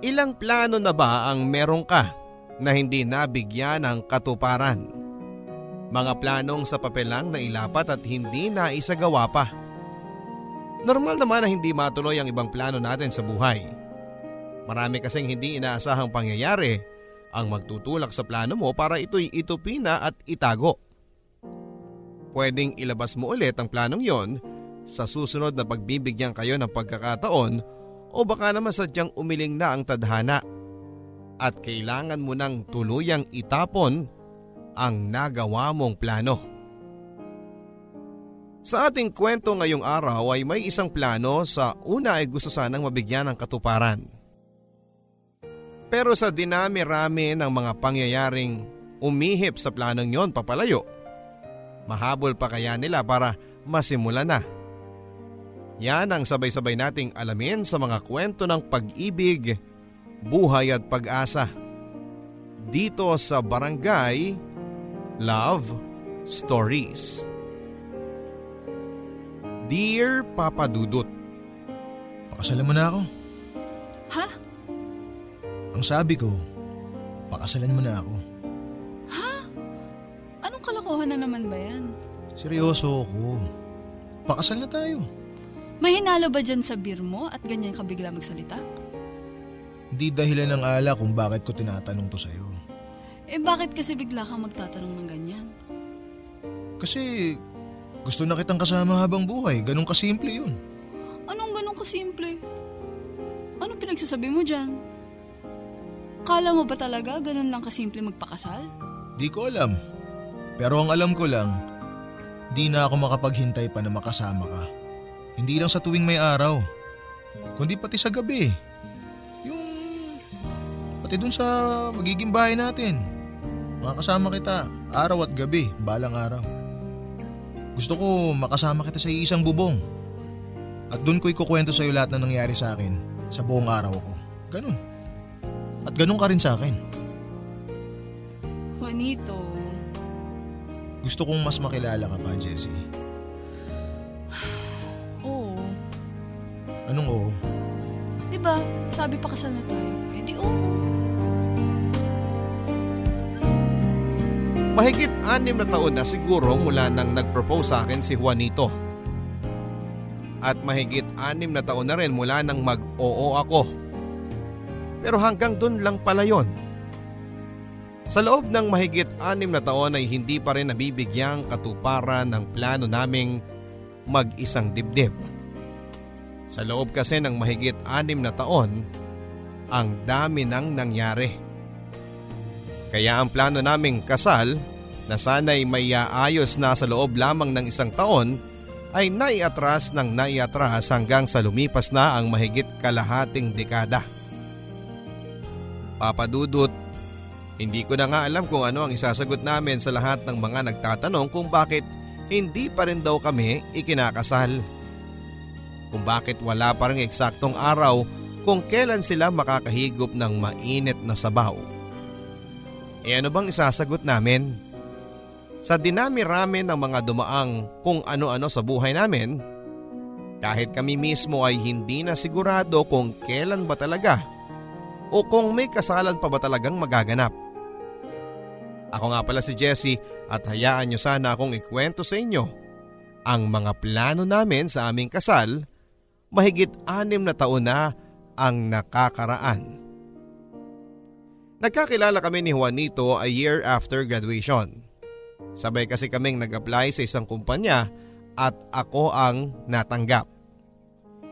Ilang plano na ba ang meron ka na hindi nabigyan ng katuparan? Mga planong sa papel lang na ilapat at hindi na isagawa pa. Normal naman na hindi matuloy ang ibang plano natin sa buhay. Marami kasing hindi inaasahang pangyayari ang magtutulak sa plano mo para ito'y itupina at itago. Pwedeng ilabas mo ulit ang planong yon sa susunod na pagbibigyan kayo ng pagkakataon o baka naman sadyang umiling na ang tadhana at kailangan mo nang tuluyang itapon ang nagawa mong plano. Sa ating kwento ngayong araw ay may isang plano sa una ay gusto sanang mabigyan ng katuparan. Pero sa dinami-rami ng mga pangyayaring umihip sa planong yon papalayo, mahabol pa kaya nila para masimula na. Yan ang sabay-sabay nating alamin sa mga kwento ng pag-ibig, buhay at pag-asa. Dito sa Barangay Love Stories. Dear Papa Dudut, Pakasalan mo na ako. Ha? Ang sabi ko, pakasalan mo na ako. Anong kalokohan na naman ba yan? Seryoso ako. Pakasal na tayo. May hinalo ba dyan sa beer mo at ganyan ka bigla magsalita? Hindi dahilan ng ala kung bakit ko tinatanong to sa'yo. Eh bakit kasi bigla kang magtatanong ng ganyan? Kasi gusto na kitang kasama habang buhay. Ganun kasimple yun. Anong ganun kasimple? Anong pinagsasabi mo dyan? Kala mo ba talaga ganun lang kasimple magpakasal? Di ko alam. Pero ang alam ko lang, di na ako makapaghintay pa na makasama ka. Hindi lang sa tuwing may araw, kundi pati sa gabi. Yung pati dun sa magiging bahay natin. Makakasama kita araw at gabi, balang araw. Gusto ko makasama kita sa isang bubong. At dun ko ikukwento sa'yo lahat na nangyari sa akin sa buong araw ko. Ganun. At ganun ka rin sa akin. Juanito, Gusto kong mas makilala ka pa, Jessie. Anong oo? Di ba? Sabi pa kasal na tayo. Eh di oo. mahigit anim na taon na siguro mula nang nag-propose sa akin si Juanito. At mahigit anim na taon na rin mula nang mag-oo ako. Pero hanggang dun lang pala yon. Sa loob ng mahigit anim na taon ay hindi pa rin nabibigyang katuparan ng plano naming mag-isang dibdib. Sa loob kasi ng mahigit anim na taon, ang dami nang nangyari. Kaya ang plano naming kasal na sana'y may aayos na sa loob lamang ng isang taon ay naiatras ng naiatras hanggang sa lumipas na ang mahigit kalahating dekada. Papadudot, hindi ko na nga alam kung ano ang isasagot namin sa lahat ng mga nagtatanong kung bakit hindi pa rin daw kami ikinakasal. Kung bakit wala pa rin eksaktong araw kung kailan sila makakahigop ng mainit na sabaw. E ano bang isasagot namin? Sa dinami-rami ng mga dumaang kung ano-ano sa buhay namin, kahit kami mismo ay hindi na sigurado kung kailan ba talaga o kung may kasalan pa ba talagang magaganap. Ako nga pala si Jessie at hayaan niyo sana akong ikwento sa inyo ang mga plano namin sa aming kasal mahigit anim na taon na ang nakakaraan. Nagkakilala kami ni Juanito a year after graduation. Sabay kasi kaming nag-apply sa isang kumpanya at ako ang natanggap.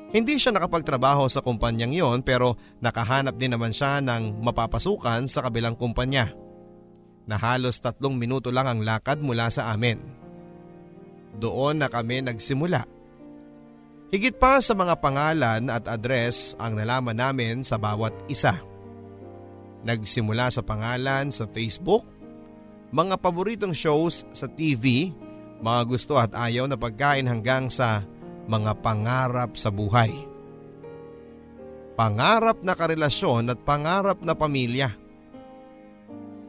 Hindi siya nakapagtrabaho sa kumpanyang yon pero nakahanap din naman siya ng mapapasukan sa kabilang kumpanya. Na halos tatlong minuto lang ang lakad mula sa amin. Doon na kami nagsimula. Higit pa sa mga pangalan at address ang nalaman namin sa bawat isa. Nagsimula sa pangalan sa Facebook, mga paboritong shows sa TV, mga gusto at ayaw na pagkain hanggang sa mga pangarap sa buhay. Pangarap na karelasyon at pangarap na pamilya.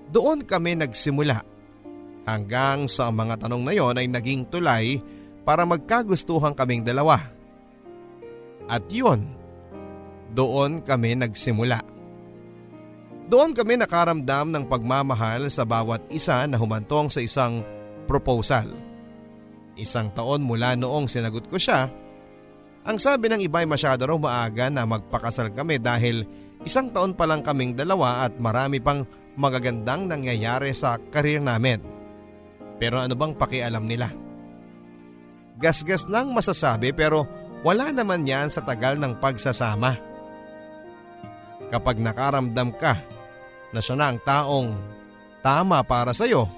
Doon kami nagsimula hanggang sa mga tanong na yon ay naging tulay para magkagustuhan kaming dalawa. At yun, Doon kami nagsimula. Doon kami nakaramdam ng pagmamahal sa bawat isa na humantong sa isang proposal. Isang taon mula noong sinagot ko siya, ang sabi ng iba ay masyado raw maaga na magpakasal kami dahil isang taon pa lang kaming dalawa at marami pang magagandang nangyayari sa karir namin. Pero ano bang pakialam nila? Gasgas nang masasabi pero wala naman yan sa tagal ng pagsasama. Kapag nakaramdam ka na siya na ang taong tama para sa iyo,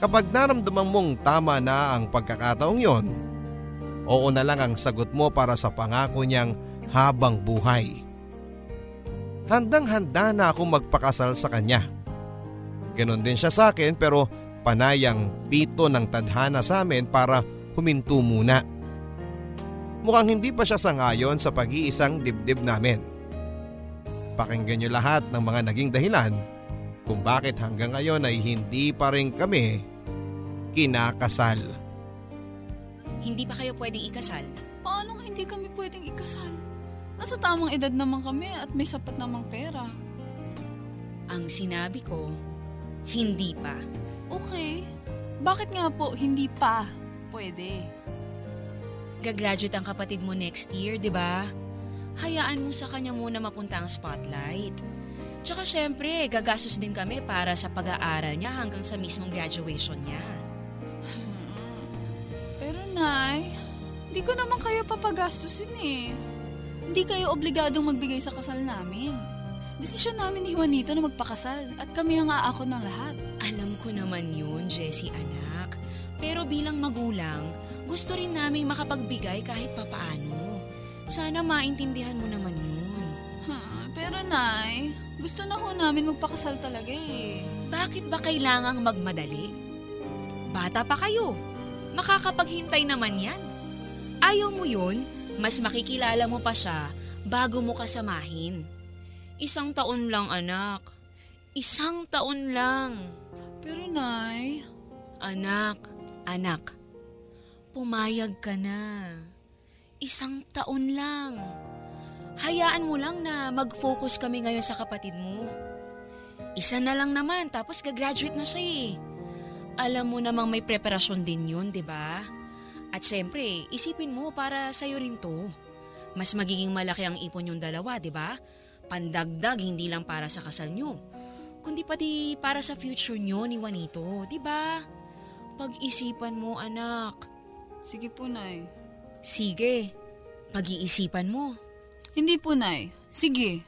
kapag naramdaman mong tama na ang pagkakataong yon, oo na lang ang sagot mo para sa pangako niyang habang buhay. Handang-handa na akong magpakasal sa kanya. Ganon din siya sa akin pero panayang pito ng tadhana sa amin para huminto muna. Mukhang hindi pa siya sangayon sa pag-iisang dibdib namin. Pakinggan niyo lahat ng mga naging dahilan kung bakit hanggang ngayon ay hindi pa rin kami kinakasal. Hindi pa kayo pwedeng ikasal? Paano hindi kami pwedeng ikasal? Nasa tamang edad naman kami at may sapat namang pera. Ang sinabi ko, hindi pa. Okay. Bakit nga po hindi pa? Pwede. Gagraduate ang kapatid mo next year, di ba? Hayaan mo sa kanya muna mapunta ang spotlight. Tsaka syempre, gagastos din kami para sa pag-aaral niya hanggang sa mismong graduation niya. Pero Nay, hindi ko naman kayo papagastusin eh. Hindi kayo obligadong magbigay sa kasal namin. Desisyon namin ni Juanito na magpakasal at kami ang aako ng lahat. Alam ko naman yun, Jessie anak. Pero bilang magulang, gusto rin namin makapagbigay kahit papaano. Sana maintindihan mo naman yun. Ha, pero Nay, gusto na ho namin magpakasal talaga eh. Bakit ba kailangang magmadali? Bata pa kayo. Makakapaghintay naman yan. Ayaw mo yun, mas makikilala mo pa siya bago mo kasamahin. Isang taon lang anak. Isang taon lang. Pero Nay, Anak, anak. Pumayag ka na. Isang taon lang. Hayaan mo lang na mag-focus kami ngayon sa kapatid mo. Isa na lang naman, tapos gagraduate na siya eh. Alam mo namang may preparasyon din yun, di ba? At syempre, isipin mo para sa'yo rin to. Mas magiging malaki ang ipon yung dalawa, di ba? Pandagdag hindi lang para sa kasal nyo, kundi pati para sa future nyo ni Juanito, di ba? Pag-isipan mo, anak. sige po Nay. Sige, pag-iisipan mo. Hindi po Nay. Sige.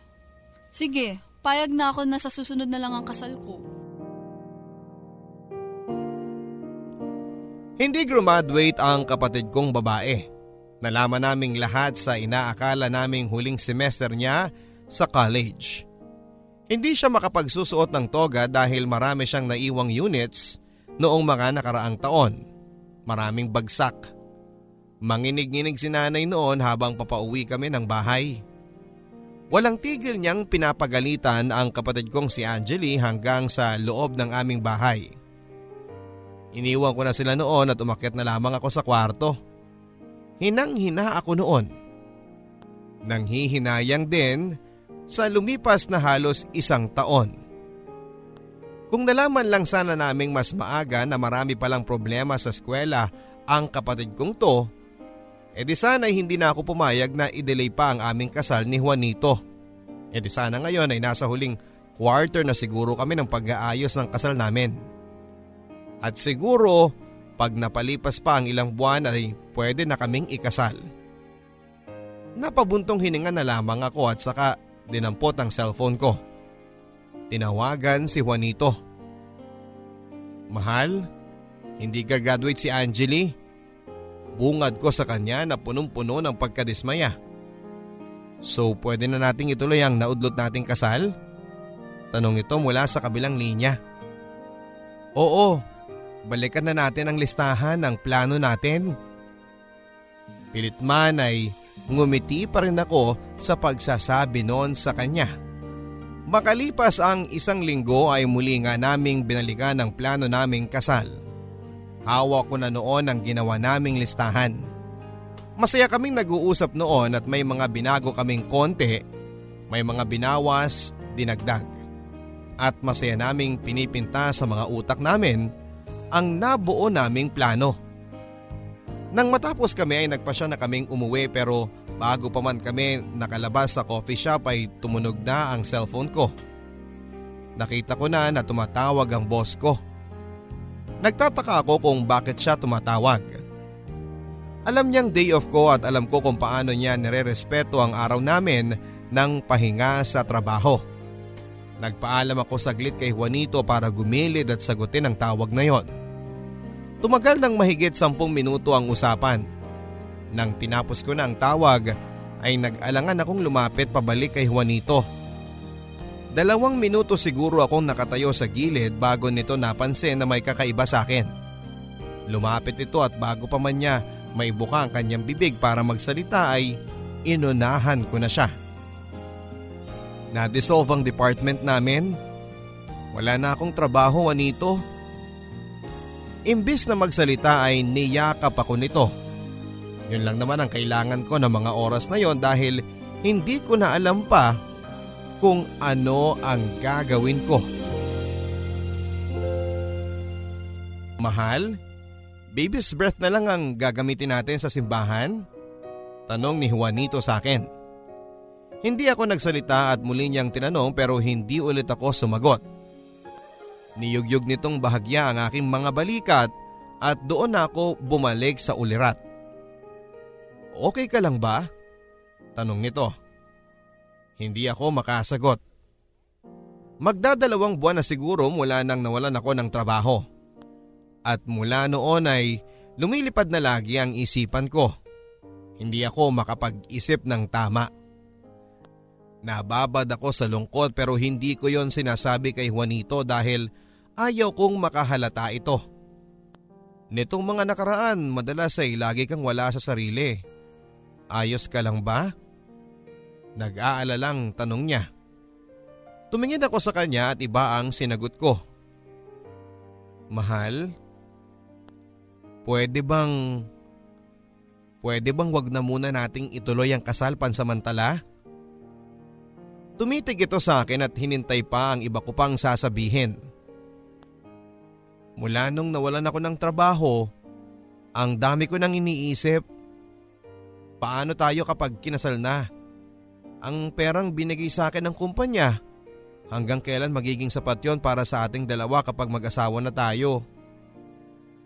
Sige, payag na ako na sa susunod na lang ang kasal ko. Hindi graduate ang kapatid kong babae. Nalaman naming lahat sa inaakala naming huling semester niya sa college. Hindi siya makapagsusuot ng toga dahil marami siyang naiwang units noong mga nakaraang taon. Maraming bagsak. Manginig-nginig si nanay noon habang papauwi kami ng bahay. Walang tigil niyang pinapagalitan ang kapatid kong si Angeli hanggang sa loob ng aming bahay. Iniwan ko na sila noon at umakyat na lamang ako sa kwarto. Hinang-hina ako noon. Nanghihinayang din sa lumipas na halos isang taon. Kung nalaman lang sana naming mas maaga na marami palang problema sa eskwela ang kapatid kong to, edi sana hindi na ako pumayag na i-delay pa ang aming kasal ni Juanito. Edi sana ngayon ay nasa huling quarter na siguro kami ng pag-aayos ng kasal namin. At siguro pag napalipas pa ang ilang buwan ay pwede na kaming ikasal. Napabuntong hininga na lamang ako at saka dinampot ang cellphone ko. Tinawagan si Juanito. Mahal, hindi gagraduate si Angeli. Bungad ko sa kanya na punong-puno ng pagkadismaya. So pwede na nating ituloy ang naudlot nating kasal? Tanong ito mula sa kabilang linya. Oo, balikan na natin ang listahan ng plano natin. Pilit man ay ngumiti pa rin ako sa pagsasabi noon sa kanya. Makalipas ang isang linggo ay muli nga naming binalikan ang plano naming kasal. Hawak ko na noon ang ginawa naming listahan. Masaya kaming nag-uusap noon at may mga binago kaming konti, may mga binawas, dinagdag. At masaya naming pinipinta sa mga utak namin ang nabuo naming plano. Nang matapos kami ay nagpasya na kaming umuwi pero bago pa man kami nakalabas sa coffee shop ay tumunog na ang cellphone ko. Nakita ko na na tumatawag ang boss ko. Nagtataka ako kung bakit siya tumatawag. Alam niyang day off ko at alam ko kung paano niya nire-respeto ang araw namin ng pahinga sa trabaho. Nagpaalam ako saglit kay Juanito para gumilid at sagutin ang tawag na yon. Tumagal ng mahigit sampung minuto ang usapan. Nang tinapos ko na ang tawag ay nag-alangan akong lumapit pabalik kay Juanito. Dalawang minuto siguro akong nakatayo sa gilid bago nito napansin na may kakaiba sa akin. Lumapit ito at bago pa man niya maibuka ang kanyang bibig para magsalita ay inunahan ko na siya. Na-dissolve ang department namin. Wala na akong trabaho anito. Imbis na magsalita ay niyakap ako nito. Yun lang naman ang kailangan ko ng mga oras na yon dahil hindi ko na alam pa kung ano ang gagawin ko. Mahal, baby's breath na lang ang gagamitin natin sa simbahan? Tanong ni Juanito sa akin. Hindi ako nagsalita at muli niyang tinanong pero hindi ulit ako sumagot. Niyugyug nitong bahagya ang aking mga balikat at doon ako bumalik sa ulirat. Okay ka lang ba? Tanong nito. Hindi ako makasagot. Magdadalawang buwan na siguro mula nang nawalan ako ng trabaho. At mula noon ay lumilipad na lagi ang isipan ko. Hindi ako makapag-isip ng tama. Nababad ako sa lungkot pero hindi ko yon sinasabi kay Juanito dahil ayaw kong makahalata ito. Nitong mga nakaraan madalas ay lagi kang wala sa sarili. Ayos ka lang ba? Nag-aalalang tanong niya. Tumingin ako sa kanya at iba ang sinagot ko. Mahal? Pwede bang… Pwede bang wag na muna nating ituloy ang kasal pansamantala? Tumitig ito sa akin at hinintay pa ang iba ko pang sasabihin. Mula nung nawalan ako ng trabaho, ang dami ko nang iniisip. Paano tayo kapag kinasal na? Ang perang binigay sa akin ng kumpanya, hanggang kailan magiging sapat yon para sa ating dalawa kapag mag-asawa na tayo?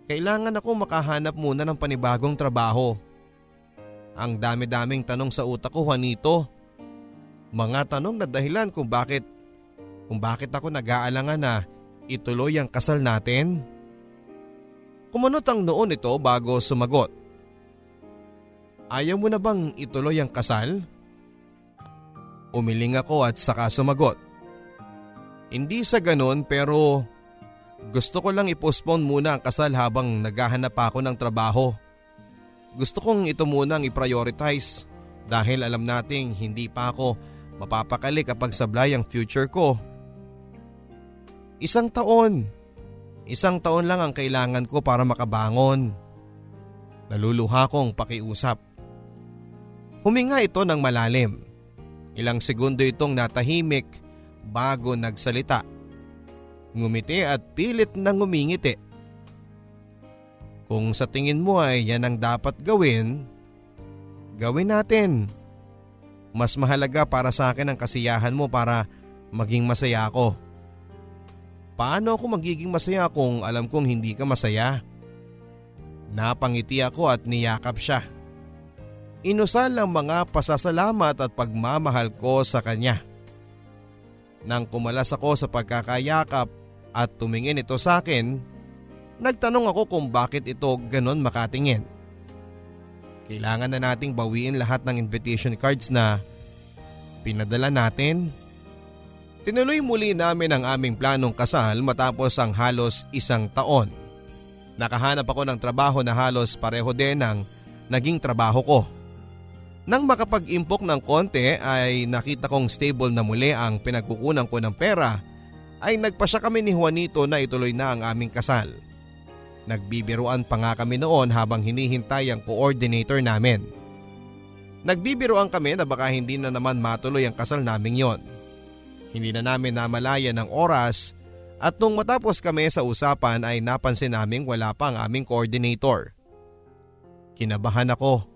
Kailangan ako makahanap muna ng panibagong trabaho. Ang dami-daming tanong sa utak ko, Juanito. Mga tanong na dahilan kung bakit kung bakit ako nag-aalangan na ituloy ang kasal natin. Kumunot ang noon ito bago sumagot. Ayaw mo na bang ituloy ang kasal? Umiling ako at saka sumagot. Hindi sa ganon pero gusto ko lang i-postpone muna ang kasal habang naghahanap ako ng trabaho. Gusto kong ito muna ang i-prioritize dahil alam nating hindi pa ako Mapapakali kapag sablay ang future ko. Isang taon. Isang taon lang ang kailangan ko para makabangon. Naluluha kong pakiusap. Huminga ito ng malalim. Ilang segundo itong natahimik bago nagsalita. Ngumiti at pilit na ngumingiti. Kung sa tingin mo ay yan ang dapat gawin, gawin natin. Mas mahalaga para sa akin ang kasiyahan mo para maging masaya ako. Paano ako magiging masaya kung alam kong hindi ka masaya? Napangiti ako at niyakap siya. Inusal ang mga pasasalamat at pagmamahal ko sa kanya. Nang kumalas ako sa pagkakayakap at tumingin ito sa akin, nagtanong ako kung bakit ito ganon makatingin. Kailangan na nating bawiin lahat ng invitation cards na pinadala natin. Tinuloy muli namin ang aming planong kasal matapos ang halos isang taon. Nakahanap ako ng trabaho na halos pareho din ng naging trabaho ko. Nang makapag-impok ng konti ay nakita kong stable na muli ang pinagkukunan ko ng pera ay nagpasya kami ni Juanito na ituloy na ang aming kasal. Nagbibiruan pa nga kami noon habang hinihintay ang coordinator namin. Nagbibiroan kami na baka hindi na naman matuloy ang kasal naming yon. Hindi na namin namalayan ng oras at nung matapos kami sa usapan ay napansin naming wala pa ang aming coordinator. Kinabahan ako.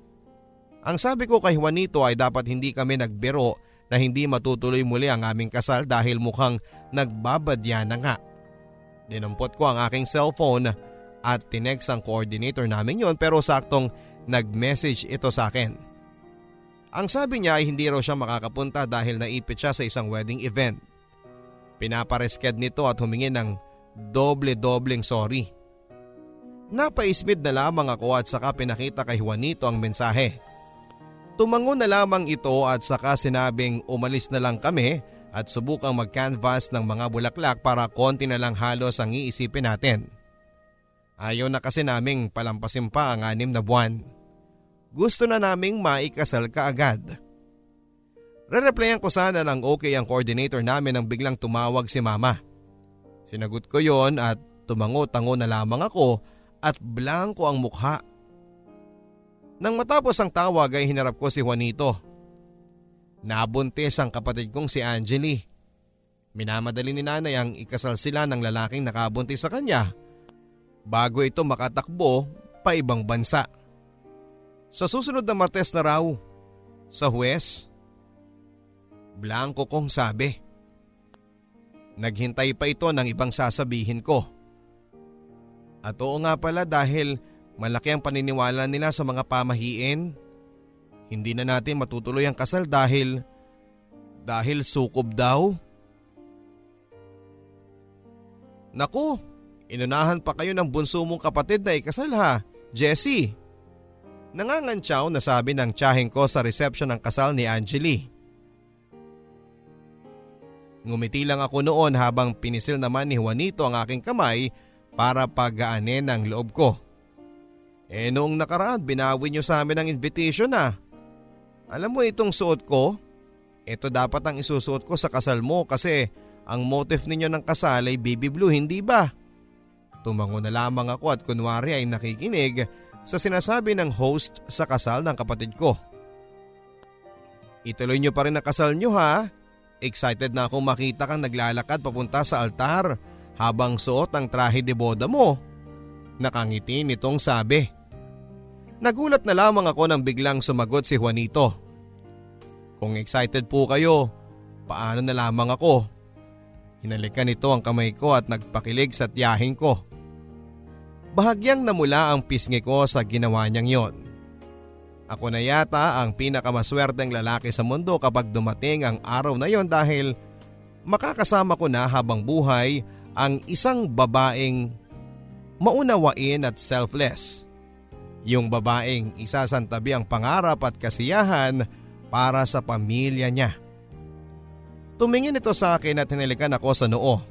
Ang sabi ko kay Juanito ay dapat hindi kami nagbiro na hindi matutuloy muli ang aming kasal dahil mukhang nagbabadya na nga. Dinampot ko ang aking cellphone at tinext ang coordinator namin yon pero saktong nag-message ito sa akin. Ang sabi niya ay hindi raw siya makakapunta dahil naipit siya sa isang wedding event. Pinaparesked nito at humingi ng doble-dobleng sorry. Napaismid na lamang ako at saka pinakita kay Juanito ang mensahe. Tumango na lamang ito at saka sinabing umalis na lang kami at subukang mag-canvas ng mga bulaklak para konti na lang halos ang iisipin natin. Ayaw na kasi naming palampasin pa ang anim na buwan. Gusto na naming maikasal ka agad. Re-replyan ko sana ng okay ang coordinator namin nang biglang tumawag si mama. Sinagot ko yon at tumango-tango na lamang ako at blanko ang mukha. Nang matapos ang tawag ay hinarap ko si Juanito. Nabuntis ang kapatid kong si Angeli. Minamadali ni nanay ang ikasal sila ng lalaking nakabuntis sa kanya bago ito makatakbo pa ibang bansa. Sa susunod na Martes na raw, sa huwes. Blanco kong sabi. Naghintay pa ito ng ibang sasabihin ko. At oo nga pala dahil malaki ang paniniwala nila sa mga pamahiin. Hindi na natin matutuloy ang kasal dahil, dahil sukob daw. Naku, inunahan pa kayo ng bunso mong kapatid na ikasal ha, Jessie. Nangangantsaw na sabi ng tiyahing ko sa reception ng kasal ni Angeli. Ngumiti lang ako noon habang pinisil naman ni Juanito ang aking kamay para pagaanin ang loob ko. Eh noong nakaraan binawi niyo sa amin ang invitation na. Alam mo itong suot ko? Ito dapat ang isusuot ko sa kasal mo kasi ang motif ninyo ng kasal ay baby blue hindi ba? Tumango na lamang ako at kunwari ay nakikinig sa sinasabi ng host sa kasal ng kapatid ko. Ituloy niyo pa rin ang kasal niyo ha. Excited na akong makita kang naglalakad papunta sa altar habang suot ang trahe de boda mo. Nakangiti nitong sabi. Nagulat na lamang ako nang biglang sumagot si Juanito. Kung excited po kayo, paano na lamang ako? Hinalikan nito ang kamay ko at nagpakilig sa tiyahin ko. Bahagyang namula ang pisngi ko sa ginawa niyang yon. Ako na yata ang pinakamaswerteng lalaki sa mundo kapag dumating ang araw na yon dahil makakasama ko na habang buhay ang isang babaeng maunawain at selfless. Yung babaeng isasantabi ang pangarap at kasiyahan para sa pamilya niya. Tumingin ito sa akin at hinilikan ako sa noo.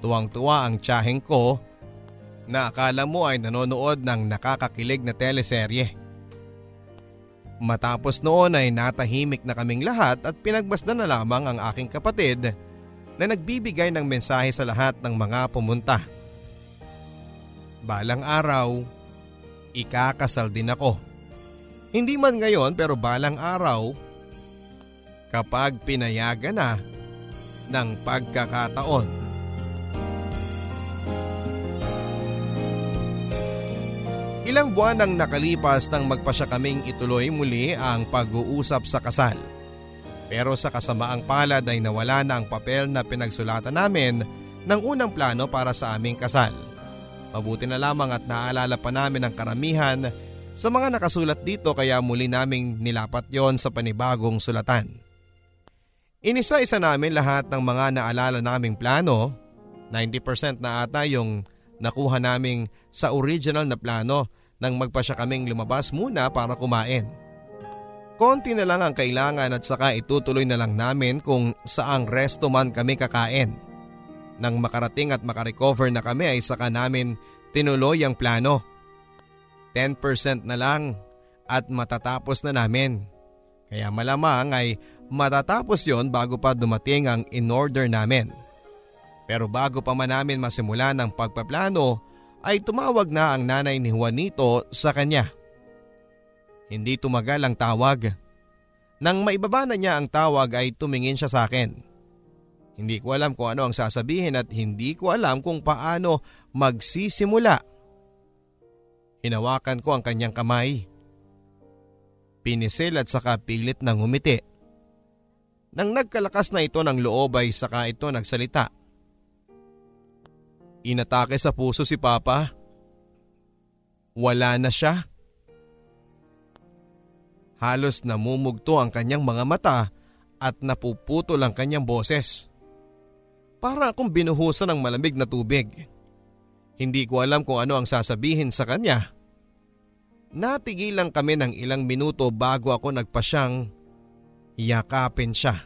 Tuwang-tuwa ang tiyaheng ko na akala mo ay nanonood ng nakakakilig na teleserye. Matapos noon ay natahimik na kaming lahat at pinagbasdan na lamang ang aking kapatid na nagbibigay ng mensahe sa lahat ng mga pumunta. Balang araw, ikakasal din ako. Hindi man ngayon pero balang araw, kapag pinayagan na ng pagkakataon. Ilang buwan ang nakalipas nang magpasya kaming ituloy muli ang pag-uusap sa kasal. Pero sa kasamaang palad ay nawala na ang papel na pinagsulatan namin ng unang plano para sa aming kasal. Mabuti na lamang at naalala pa namin ang karamihan sa mga nakasulat dito kaya muli naming nilapat yon sa panibagong sulatan. Inisa-isa namin lahat ng mga naalala naming plano, 90% na ata yung nakuha naming sa original na plano nang magpasya kaming lumabas muna para kumain. Konti na lang ang kailangan at saka itutuloy na lang namin kung saang resto man kami kakain. Nang makarating at makarecover na kami ay saka namin tinuloy ang plano. 10% na lang at matatapos na namin. Kaya malamang ay matatapos yon bago pa dumating ang in-order namin. Pero bago pa man namin masimulan ang pagpaplano ay tumawag na ang nanay ni Juanito sa kanya. Hindi tumagal ang tawag Nang maibaba na niya ang tawag ay tumingin siya sa akin. Hindi ko alam kung ano ang sasabihin at hindi ko alam kung paano magsisimula. Hinawakan ko ang kanyang kamay. Pinisil at saka pilit ng umiti. Nang nagkalakas na ito ng loob ay saka ito nagsalita. Inatake sa puso si Papa. Wala na siya. Halos namumugto ang kanyang mga mata at napuputol ang kanyang boses. Para akong binuhusan ng malamig na tubig. Hindi ko alam kung ano ang sasabihin sa kanya. Natigilan kami ng ilang minuto bago ako nagpasyang yakapin siya.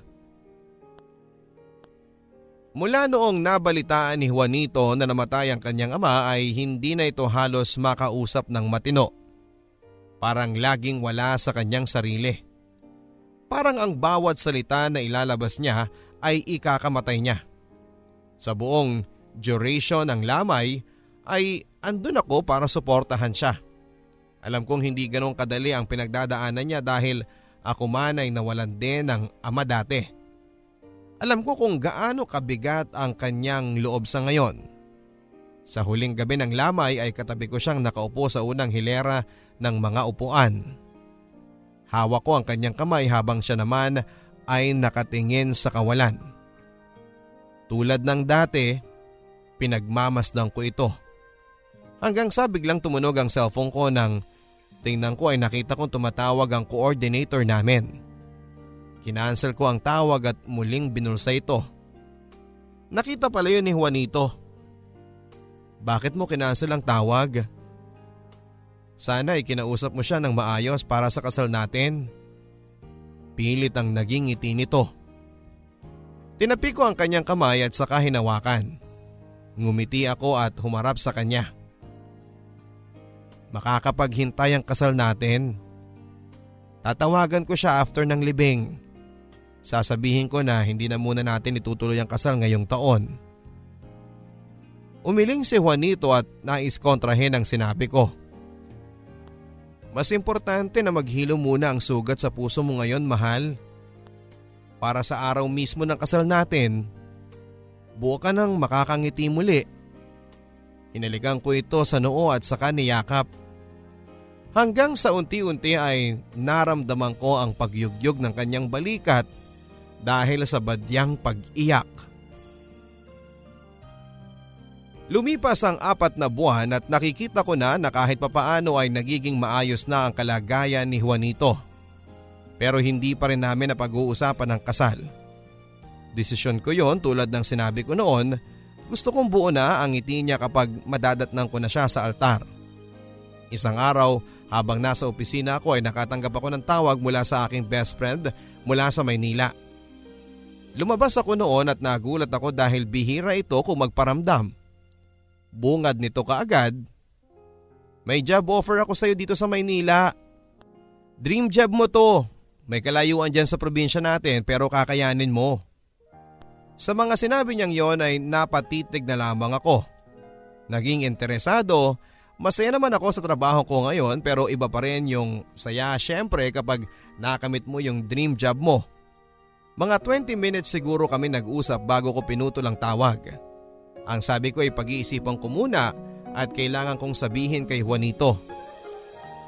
Mula noong nabalitaan ni Juanito na namatay ang kanyang ama ay hindi na ito halos makausap ng matino. Parang laging wala sa kanyang sarili. Parang ang bawat salita na ilalabas niya ay ikakamatay niya. Sa buong duration ng lamay ay andun ako para suportahan siya. Alam kong hindi ganong kadali ang pinagdadaanan niya dahil ako man ay nawalan din ng ama dati. Alam ko kung gaano kabigat ang kanyang loob sa ngayon. Sa huling gabi ng lamay ay katabi ko siyang nakaupo sa unang hilera ng mga upuan. Hawak ko ang kanyang kamay habang siya naman ay nakatingin sa kawalan. Tulad ng dati, pinagmamasdan ko ito. Hanggang sa biglang tumunog ang cellphone ko nang tingnan ko ay nakita kong tumatawag ang coordinator namin. Kinansel ko ang tawag at muling binulsa ito. Nakita pala yun ni Juanito. Bakit mo kinansel ang tawag? Sana ay kinausap mo siya ng maayos para sa kasal natin. Pilit ang naging ngiti nito. Tinapi ko ang kanyang kamay at saka hinawakan. Ngumiti ako at humarap sa kanya. Makakapaghintay ang kasal natin. Tatawagan ko siya after ng libing. Sasabihin ko na hindi na muna natin itutuloy ang kasal ngayong taon. Umiling si Juanito at nais kontrahin ang sinabi ko. Mas importante na maghilo muna ang sugat sa puso mo ngayon, mahal. Para sa araw mismo ng kasal natin, buo ka nang makakangiti muli. Hinalikan ko ito sa noo at saka niyakap. Hanggang sa unti-unti ay naramdaman ko ang pagyugyog ng kanyang balikat dahil sa badyang pag-iyak. Lumipas ang apat na buwan at nakikita ko na na kahit papaano ay nagiging maayos na ang kalagayan ni Juanito. Pero hindi pa rin namin napag-uusapan ang kasal. Desisyon ko yon tulad ng sinabi ko noon, gusto kong buo na ang ngiti niya kapag madadatnang ko na siya sa altar. Isang araw habang nasa opisina ako ay nakatanggap ako ng tawag mula sa aking best friend mula sa Maynila. Lumabas ako noon at nagulat ako dahil bihira ito kung magparamdam. Bungad nito kaagad. May job offer ako sa iyo dito sa Maynila. Dream job mo to. May kalayuan dyan sa probinsya natin pero kakayanin mo. Sa mga sinabi niyang yon ay napatitig na lamang ako. Naging interesado, masaya naman ako sa trabaho ko ngayon pero iba pa rin yung saya syempre kapag nakamit mo yung dream job mo. Mga 20 minutes siguro kami nag-usap bago ko pinutol ang tawag. Ang sabi ko ay pag-iisipan ko muna at kailangan kong sabihin kay Juanito.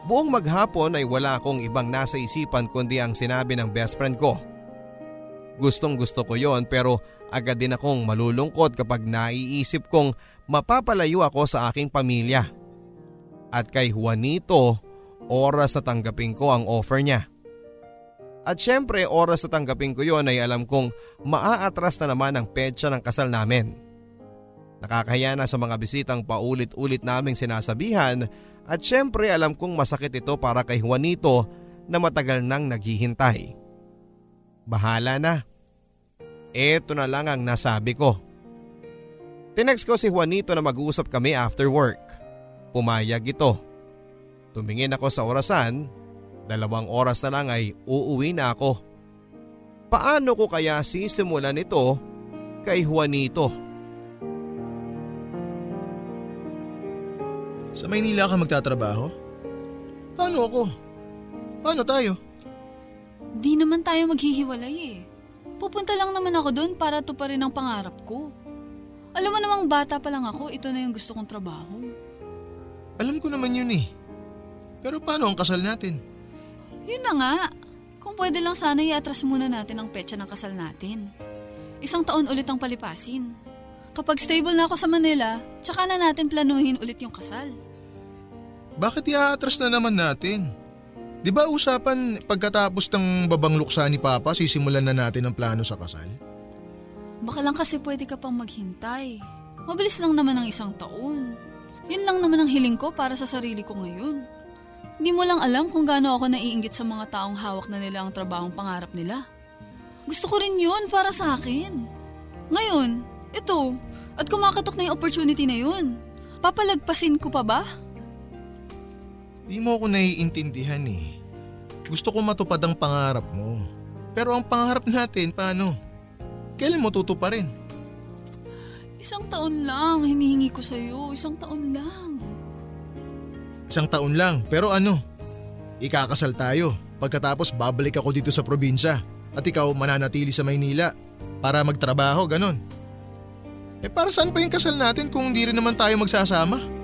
Buong maghapon ay wala akong ibang nasa isipan kundi ang sinabi ng best friend ko. Gustong gusto ko yon pero agad din akong malulungkot kapag naiisip kong mapapalayo ako sa aking pamilya. At kay Juanito, oras na tanggapin ko ang offer niya. At syempre oras na tanggapin ko yon ay alam kong maaatras na naman ang petsa ng kasal namin. Nakakahiya na sa mga bisitang paulit-ulit naming sinasabihan at syempre alam kong masakit ito para kay Juanito na matagal nang naghihintay. Bahala na. Ito na lang ang nasabi ko. Tinext ko si Juanito na mag-uusap kami after work. Pumayag ito. Tumingin ako sa orasan, dalawang oras na lang ay uuwi na ako. Paano ko kaya sisimulan ito kay Juanito? Sa Maynila ka magtatrabaho? Paano ako? Paano tayo? Di naman tayo maghihiwalay eh. Pupunta lang naman ako doon para tuparin ang pangarap ko. Alam mo namang bata pa lang ako, ito na yung gusto kong trabaho. Alam ko naman yun eh. Pero paano ang kasal natin? Yun na nga. Kung pwede lang sana iatras muna natin ang petsa ng kasal natin. Isang taon ulit ang palipasin. Kapag stable na ako sa Manila, tsaka na natin planuhin ulit yung kasal. Bakit i-atras na naman natin? Di ba usapan pagkatapos ng babang luksa ni Papa, sisimulan na natin ang plano sa kasal? Baka lang kasi pwede ka pang maghintay. Mabilis lang naman ang isang taon. Yun lang naman ang hiling ko para sa sarili ko ngayon. Hindi mo lang alam kung gaano ako naiinggit sa mga taong hawak na nila ang trabahong pangarap nila. Gusto ko rin yun para sa akin. Ngayon, ito, at kumakatok na yung opportunity na yun. Papalagpasin ko pa ba? Di mo ako naiintindihan eh. Gusto ko matupad ang pangarap mo. Pero ang pangarap natin, paano? Kailan mo tutuparin? Isang taon lang, hinihingi ko sa'yo. Isang taon lang. Isang taon lang, pero ano? Ikakasal tayo. Pagkatapos babalik ako dito sa probinsya at ikaw mananatili sa Maynila para magtrabaho, ganon. Eh para saan pa yung kasal natin kung hindi rin naman tayo magsasama?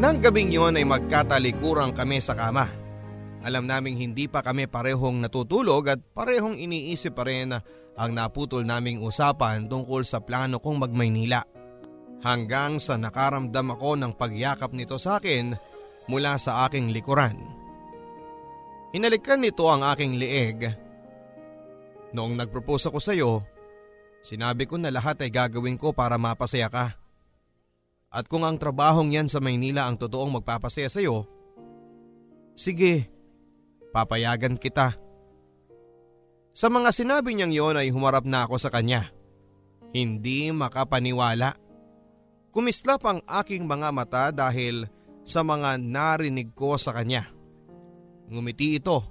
Nang gabing yon ay magkatalikuran kami sa kama. Alam naming hindi pa kami parehong natutulog at parehong iniisip pa rin ang naputol naming usapan tungkol sa plano kong magmaynila. Hanggang sa nakaramdam ako ng pagyakap nito sa akin mula sa aking likuran. Hinalikan nito ang aking lieg. Noong nagpropose ako sa iyo, sinabi ko na lahat ay gagawin ko para mapasaya ka. At kung ang trabahong yan sa Maynila ang totoong magpapasaya sa iyo, sige, papayagan kita. Sa mga sinabi niyang yon ay humarap na ako sa kanya. Hindi makapaniwala. Kumislap ang aking mga mata dahil sa mga narinig ko sa kanya. Ngumiti ito.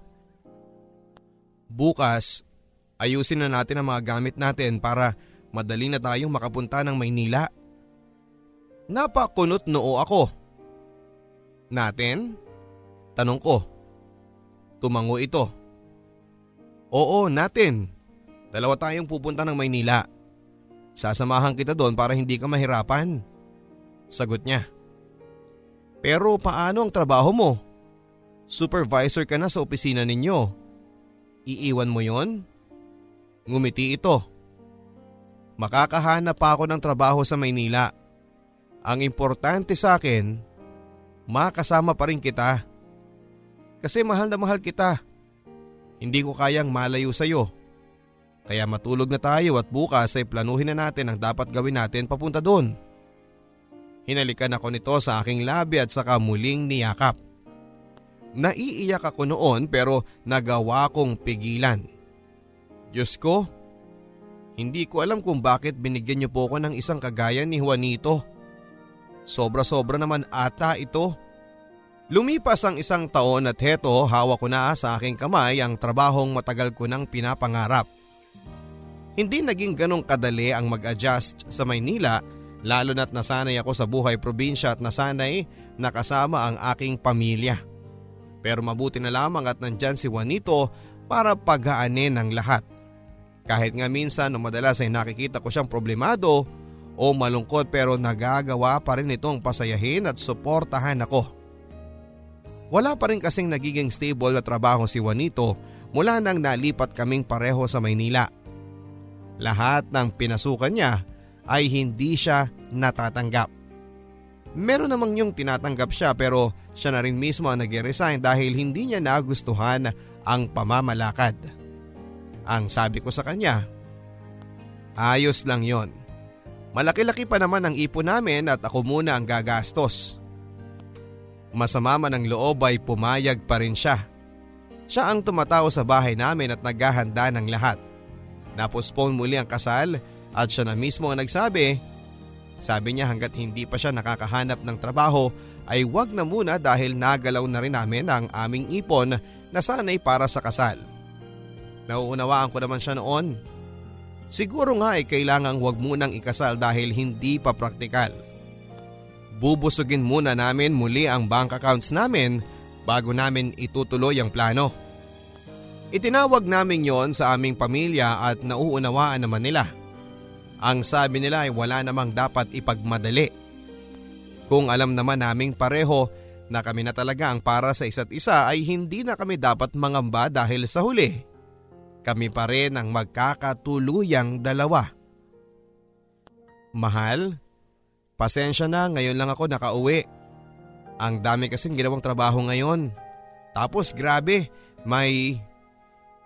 Bukas, ayusin na natin ang mga gamit natin para madali na tayong makapunta ng Maynila. Napakunot noo ako. Natin? Tanong ko. Tumango ito. Oo, natin. Dalawa tayong pupunta ng Maynila. Sasamahan kita doon para hindi ka mahirapan. Sagot niya. Pero paano ang trabaho mo? Supervisor ka na sa opisina ninyo. Iiwan mo yon? Ngumiti ito. Makakahanap pa ako ng trabaho sa Maynila. Ang importante sa akin, makasama pa rin kita. Kasi mahal na mahal kita. Hindi ko kayang malayo sa iyo. Kaya matulog na tayo at bukas ay planuhin na natin ang dapat gawin natin papunta doon. Hinalikan ako nito sa aking labi at saka muling niyakap. Naiiyak ako noon pero nagawa kong pigilan. Diyos ko, hindi ko alam kung bakit binigyan niyo po ako ng isang kagaya ni Juanito. Sobra-sobra naman ata ito. Lumipas ang isang taon at heto hawak ko na sa aking kamay ang trabahong matagal ko nang pinapangarap. Hindi naging ganong kadali ang mag-adjust sa Maynila lalo na't nasanay ako sa buhay probinsya at nasanay nakasama ang aking pamilya. Pero mabuti na lamang at nandyan si Juanito para paghaanin ang lahat. Kahit nga minsan o madalas ay nakikita ko siyang problemado o malungkot pero nagagawa pa rin itong pasayahin at suportahan ako. Wala pa rin kasing nagiging stable na trabaho si Juanito mula nang nalipat kaming pareho sa Maynila. Lahat ng pinasukan niya ay hindi siya natatanggap. Meron namang yung tinatanggap siya pero siya na rin mismo ang nag-resign dahil hindi niya nagustuhan ang pamamalakad. Ang sabi ko sa kanya, ayos lang yon. Malaki-laki pa naman ang ipon namin at ako muna ang gagastos. Masama man ang loob ay pumayag pa rin siya. Siya ang tumatao sa bahay namin at naghahanda ng lahat. Napospone muli ang kasal at siya na mismo ang nagsabi. Sabi niya hanggat hindi pa siya nakakahanap ng trabaho ay wag na muna dahil nagalaw na rin namin ang aming ipon na sanay para sa kasal. Nauunawaan ko naman siya noon. Siguro nga ay kailangang wag munang ikasal dahil hindi pa praktikal. bubusugin muna namin muli ang bank accounts namin bago namin itutuloy ang plano. Itinawag namin yon sa aming pamilya at nauunawaan naman nila. Ang sabi nila ay wala namang dapat ipagmadali. Kung alam naman naming pareho na kami na talaga ang para sa isa't isa ay hindi na kami dapat mangamba dahil sa huli. Kami pa rin ang magkakatuluyang dalawa. Mahal, pasensya na ngayon lang ako nakauwi. Ang dami kasing ginawang trabaho ngayon. Tapos grabe, may...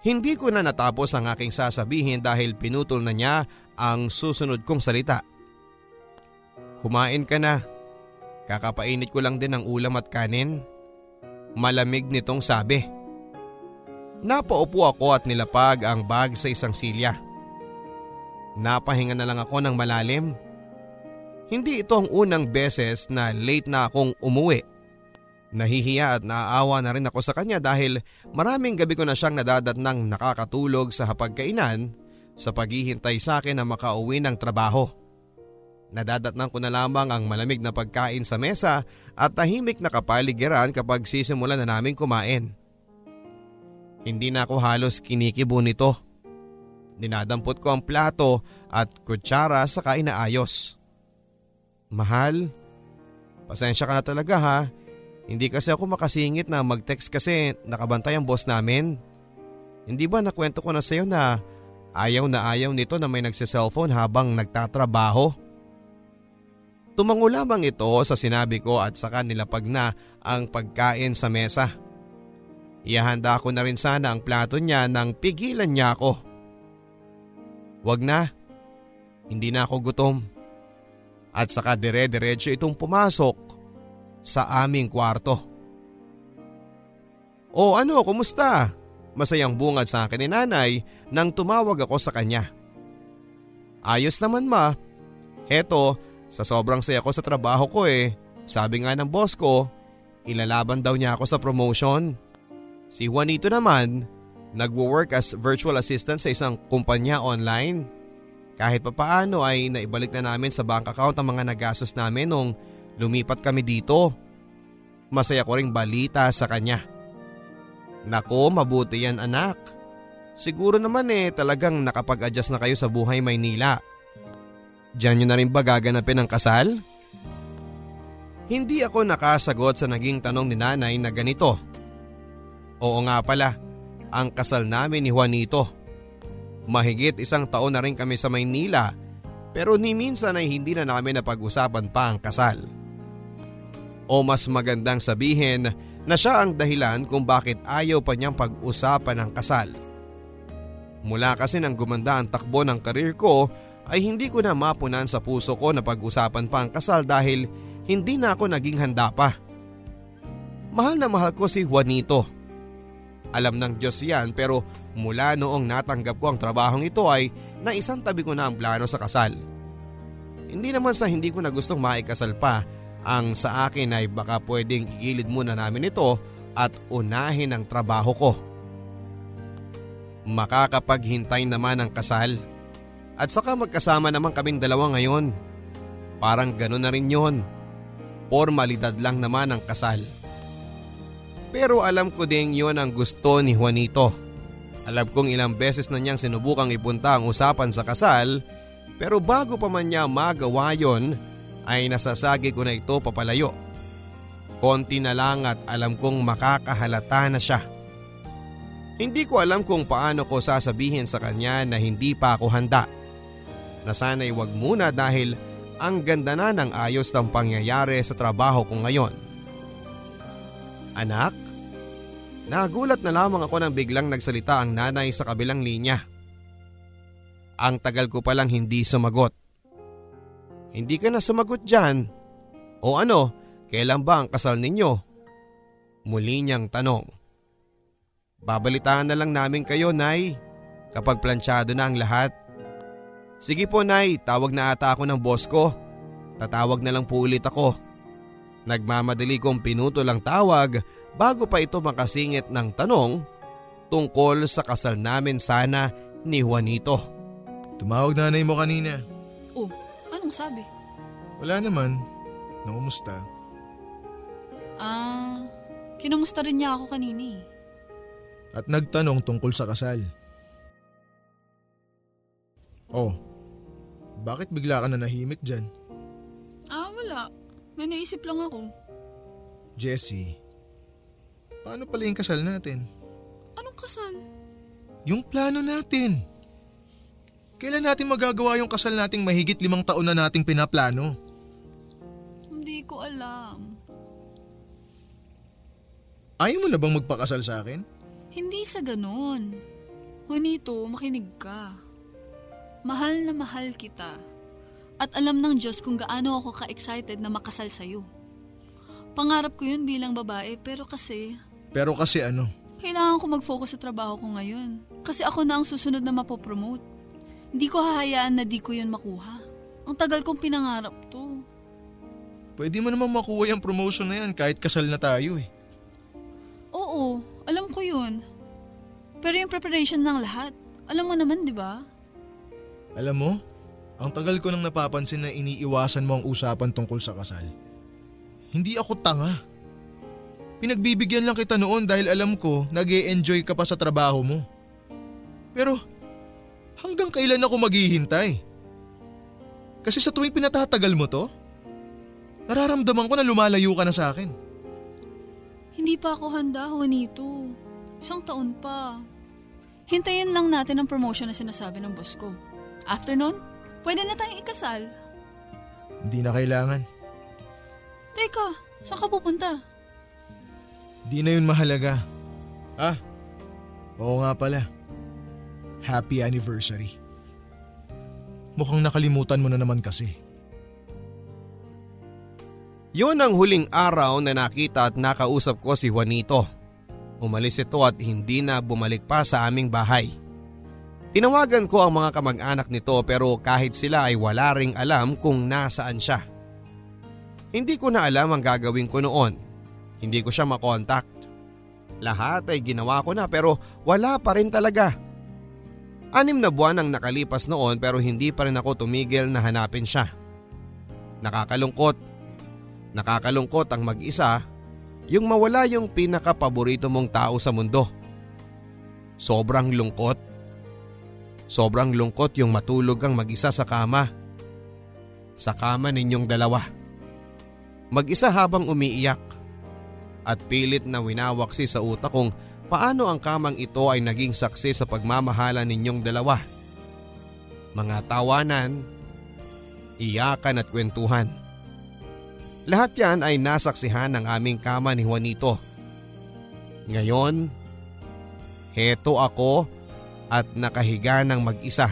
Hindi ko na natapos ang aking sasabihin dahil pinutol na niya ang susunod kong salita. Kumain ka na. Kakapainit ko lang din ng ulam at kanin. Malamig nitong sabi. Napaupo ako at nilapag ang bag sa isang silya. Napahinga na lang ako ng malalim. Hindi ito ang unang beses na late na akong umuwi. Nahihiya at naaawa na rin ako sa kanya dahil maraming gabi ko na siyang nadadatnang nakakatulog sa hapagkainan sa paghihintay sa akin na makauwi ng trabaho. Nadadatnang ko na lamang ang malamig na pagkain sa mesa at tahimik na kapaligiran kapag sisimulan na namin kumain. Hindi na ako halos kinikibo nito. Dinadampot ko ang plato at kutsara sa inaayos. Mahal, pasensya ka na talaga ha hindi kasi ako makasingit na mag-text kasi nakabantay ang boss namin. Hindi ba nakwento ko na sa'yo na ayaw na ayaw nito na may nagsiselfone habang nagtatrabaho? Tumango lamang ito sa sinabi ko at saka nilapag na ang pagkain sa mesa. Ihanda ko na rin sana ang plato niya nang pigilan niya ako. Wag na, hindi na ako gutom. At saka dire-diretso itong pumasok sa aming kwarto. O ano, kumusta? Masayang bungad sa akin ni nanay nang tumawag ako sa kanya. Ayos naman ma. Heto, sa sobrang saya ko sa trabaho ko eh. Sabi nga ng boss ko, ilalaban daw niya ako sa promotion. Si Juanito naman, nagwo-work as virtual assistant sa isang kumpanya online. Kahit papaano ay naibalik na namin sa bank account ang mga nagastos namin nung Lumipat kami dito. Masaya ko ring balita sa kanya. Nako, mabuti yan anak. Siguro naman eh talagang nakapag-adjust na kayo sa buhay Maynila. Diyan nyo na rin ba gaganapin ang kasal? Hindi ako nakasagot sa naging tanong ni nanay na ganito. Oo nga pala, ang kasal namin ni Juanito. Mahigit isang taon na rin kami sa Maynila pero ni minsan ay hindi na namin napag-usapan pa ang kasal. O mas magandang sabihin na siya ang dahilan kung bakit ayaw pa niyang pag-usapan ang kasal. Mula kasi nang gumanda ang takbo ng karir ko ay hindi ko na mapunan sa puso ko na pag-usapan pa ang kasal dahil hindi na ako naging handa pa. Mahal na mahal ko si Juanito. Alam ng Diyos yan pero mula noong natanggap ko ang trabahong ito ay naisang tabi ko na ang plano sa kasal. Hindi naman sa hindi ko na gustong maikasal pa ang sa akin ay baka pwedeng igilid muna namin ito at unahin ang trabaho ko. Makakapaghintay naman ang kasal. At saka magkasama naman kaming dalawa ngayon. Parang gano'n na rin yon. Formalidad lang naman ang kasal. Pero alam ko ding yon ang gusto ni Juanito. Alam kong ilang beses na niyang sinubukang ipunta ang usapan sa kasal pero bago pa man niya magawa yon ay nasasagi ko na ito papalayo. Konti na lang at alam kong makakahalata na siya. Hindi ko alam kung paano ko sasabihin sa kanya na hindi pa ako handa. Na sana'y wag muna dahil ang ganda na ng ayos ng pangyayari sa trabaho ko ngayon. Anak? Nagulat na lamang ako nang biglang nagsalita ang nanay sa kabilang linya. Ang tagal ko palang hindi sumagot. Hindi ka na sumagot dyan. O ano, kailan ba ang kasal ninyo? Muli niyang tanong. Babalitaan na lang namin kayo, Nay, kapag planchado na ang lahat. Sige po, Nay, tawag na ata ako ng boss ko. Tatawag na lang po ulit ako. Nagmamadali kong pinuto lang tawag bago pa ito makasingit ng tanong tungkol sa kasal namin sana ni Juanito. Tumawag nanay mo kanina. Anong sabi? Wala naman. Namumusta? Ah, kinumusta rin niya ako kanini. At nagtanong tungkol sa kasal. Oh, bakit bigla ka na nahimik dyan? Ah, wala. May naisip lang ako. Jessie, paano pala yung kasal natin? Anong kasal? Yung plano natin. Kailan natin magagawa yung kasal nating mahigit limang taon na nating pinaplano? Hindi ko alam. Ayaw mo na bang magpakasal sa akin? Hindi sa ganun. Juanito, makinig ka. Mahal na mahal kita. At alam ng Diyos kung gaano ako ka-excited na makasal sa'yo. Pangarap ko yun bilang babae pero kasi Pero kasi ano, kailangan ko mag-focus sa trabaho ko ngayon. Kasi ako na ang susunod na mapopromote. Hindi ko hahayaan na di ko yun makuha. Ang tagal kong pinangarap to. pwede mo naman makuha yung promotion na yan kahit kasal na tayo eh. Oo, alam ko yun. Pero yung preparation ng lahat, alam mo naman, di ba? Alam mo, ang tagal ko nang napapansin na iniiwasan mo ang usapan tungkol sa kasal. Hindi ako tanga. Pinagbibigyan lang kita noon dahil alam ko nag enjoy ka pa sa trabaho mo. Pero hanggang kailan ako maghihintay? Kasi sa tuwing pinatatagal mo to, nararamdaman ko na lumalayo ka na sa akin. Hindi pa ako handa, Juanito. Isang taon pa. Hintayin lang natin ang promotion na sinasabi ng boss ko. After nun, pwede na tayong ikasal. Hindi na kailangan. Teka, saan ka pupunta? Di na yun mahalaga. Ah, oo nga pala. Happy anniversary. Mukhang nakalimutan mo na naman kasi. Yun ang huling araw na nakita at nakausap ko si Juanito. Umalis ito at hindi na bumalik pa sa aming bahay. Tinawagan ko ang mga kamag-anak nito pero kahit sila ay wala ring alam kung nasaan siya. Hindi ko na alam ang gagawin ko noon. Hindi ko siya makontakt. Lahat ay ginawa ko na pero wala pa rin talaga. Anim na buwan ang nakalipas noon pero hindi pa rin ako tumigil na hanapin siya. Nakakalungkot. Nakakalungkot ang mag-isa yung mawala yung pinaka-paborito mong tao sa mundo. Sobrang lungkot. Sobrang lungkot yung matulog kang mag-isa sa kama. Sa kama ninyong dalawa. Mag-isa habang umiiyak. At pilit na winawaksi sa utak kung paano ang kamang ito ay naging saksi sa pagmamahala ninyong dalawa. Mga tawanan, iyakan at kwentuhan. Lahat yan ay nasaksihan ng aming kama ni Juanito. Ngayon, heto ako at nakahiga ng mag-isa.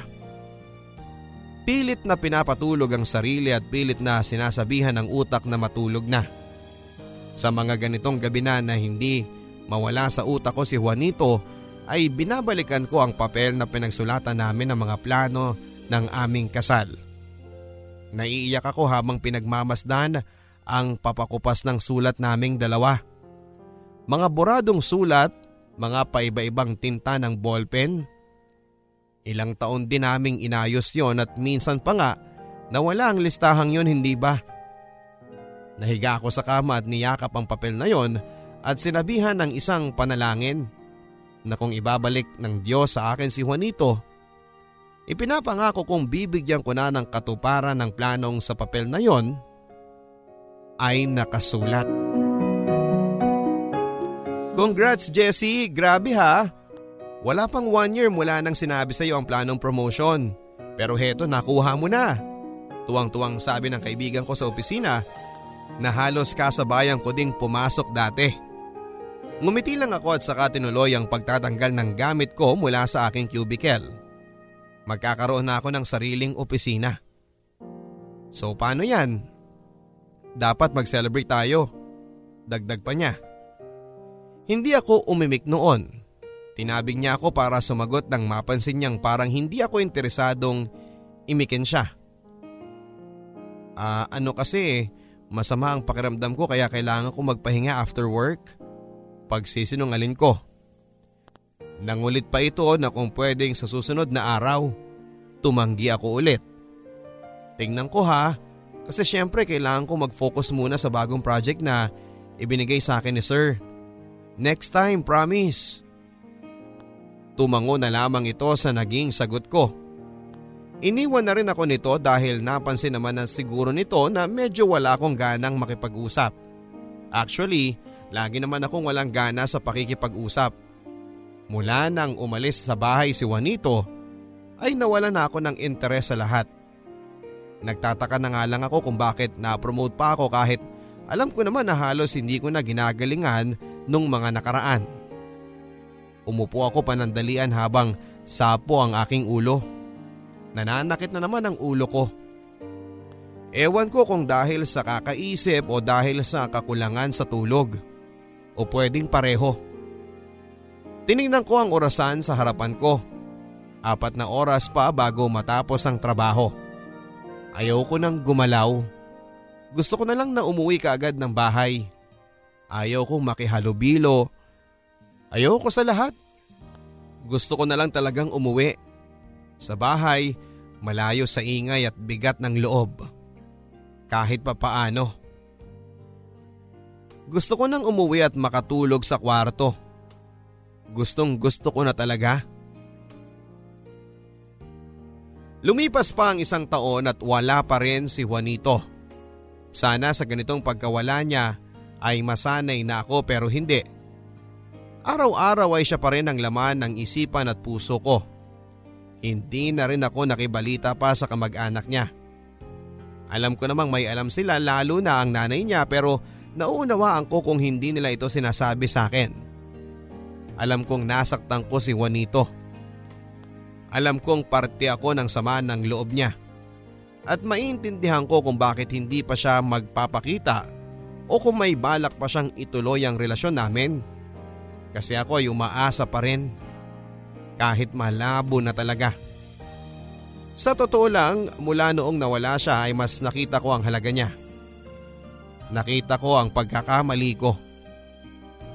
Pilit na pinapatulog ang sarili at pilit na sinasabihan ng utak na matulog na. Sa mga ganitong gabi na na hindi mawala sa utak ko si Juanito ay binabalikan ko ang papel na pinagsulatan namin ng mga plano ng aming kasal. Naiiyak ako habang pinagmamasdan ang papakupas ng sulat naming dalawa. Mga boradong sulat, mga paiba-ibang tinta ng ballpen. Ilang taon din naming inayos yon at minsan pa nga nawala ang listahang yon hindi ba? Nahiga ako sa kama at niyakap ang papel na yon at sinabihan ng isang panalangin na kung ibabalik ng Diyos sa akin si Juanito, ipinapangako kong bibigyan ko na ng katuparan ng planong sa papel na yon ay nakasulat. Congrats Jessie, grabe ha. Wala pang one year mula nang sinabi sa iyo ang planong promotion. Pero heto nakuha mo na. Tuwang-tuwang sabi ng kaibigan ko sa opisina na halos kasabayan ko ding pumasok dati. Ngumiti lang ako at saka tinuloy ang pagtatanggal ng gamit ko mula sa aking cubicle. Magkakaroon na ako ng sariling opisina. So paano yan? Dapat mag-celebrate tayo. Dagdag pa niya. Hindi ako umimik noon. Tinabing niya ako para sumagot nang mapansin niyang parang hindi ako interesadong imikin siya. Ah, ano kasi masama ang pakiramdam ko kaya kailangan ko magpahinga after work. Pagsisinungalin ko. Nangulit pa ito na kung pwedeng sa susunod na araw, tumanggi ako ulit. Tingnan ko ha, Kasi syempre kailangan ko mag-focus muna sa bagong project na ibinigay sa akin ni Sir. Next time, promise. Tumango na lamang ito sa naging sagot ko. Iniwan na rin ako nito dahil napansin naman na siguro nito na medyo wala akong ganang makipag-usap. Actually, lagi naman akong walang gana sa pakikipag-usap. Mula nang umalis sa bahay si Juanito, ay nawala na ako ng interes sa lahat. Nagtataka na nga lang ako kung bakit na-promote pa ako kahit alam ko naman na halos hindi ko na ginagalingan nung mga nakaraan. Umupo ako panandalian habang sapo ang aking ulo. Nananakit na naman ang ulo ko. Ewan ko kung dahil sa kakaisip o dahil sa kakulangan sa tulog. O pwedeng pareho. Tinignan ko ang orasan sa harapan ko. Apat na oras pa bago matapos ang trabaho. Ayaw ko nang gumalaw. Gusto ko na lang na umuwi kaagad ng bahay. Ayaw kong makihalubilo. Ayaw ko sa lahat. Gusto ko na lang talagang umuwi. Sa bahay, malayo sa ingay at bigat ng loob. Kahit pa paano. Gusto ko nang umuwi at makatulog sa kwarto. Gustong gusto ko na talaga. Lumipas pa ang isang taon at wala pa rin si Juanito. Sana sa ganitong pagkawala niya ay masanay na ako pero hindi. Araw-araw ay siya pa rin ang laman ng isipan at puso ko. Hindi na rin ako nakibalita pa sa kamag-anak niya. Alam ko namang may alam sila lalo na ang nanay niya pero nauunawaan ko kung hindi nila ito sinasabi sa akin. Alam kong nasaktan ko si Juanito. Alam kong parte ako ng sama ng loob niya. At maintindihan ko kung bakit hindi pa siya magpapakita o kung may balak pa siyang ituloy ang relasyon namin. Kasi ako ay umaasa pa rin. Kahit malabo na talaga. Sa totoo lang, mula noong nawala siya ay mas nakita ko ang halaga niya. Nakita ko ang pagkakamali ko.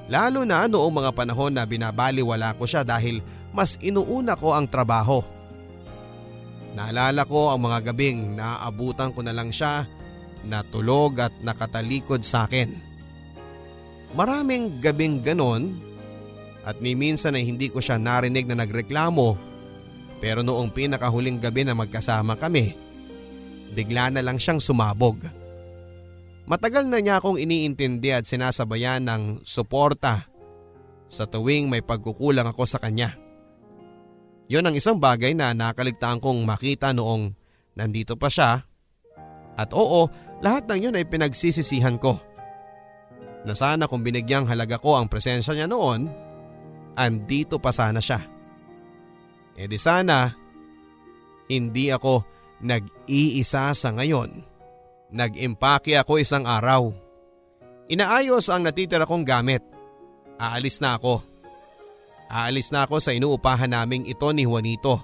Lalo na noong mga panahon na binabaliwala ko siya dahil mas inuuna ko ang trabaho. Naalala ko ang mga gabing naaabutan ko na lang siya na tulog at nakatalikod sa akin. Maraming gabing ganon at may minsan ay hindi ko siya narinig na nagreklamo pero noong pinakahuling gabi na magkasama kami, bigla na lang siyang sumabog. Matagal na niya akong iniintindi at sinasabayan ng suporta sa tuwing may pagkukulang ako sa kanya. Yon ang isang bagay na nakaligtaan kong makita noong nandito pa siya. At oo, lahat ng yun ay pinagsisisihan ko. Na sana kung binigyang halaga ko ang presensya niya noon, andito pa sana siya. E di sana, hindi ako nag-iisa sa ngayon. Nag-impake ako isang araw. Inaayos ang natitira kong gamit. Aalis na ako. Aalis na ako sa inuupahan naming ito ni Juanito.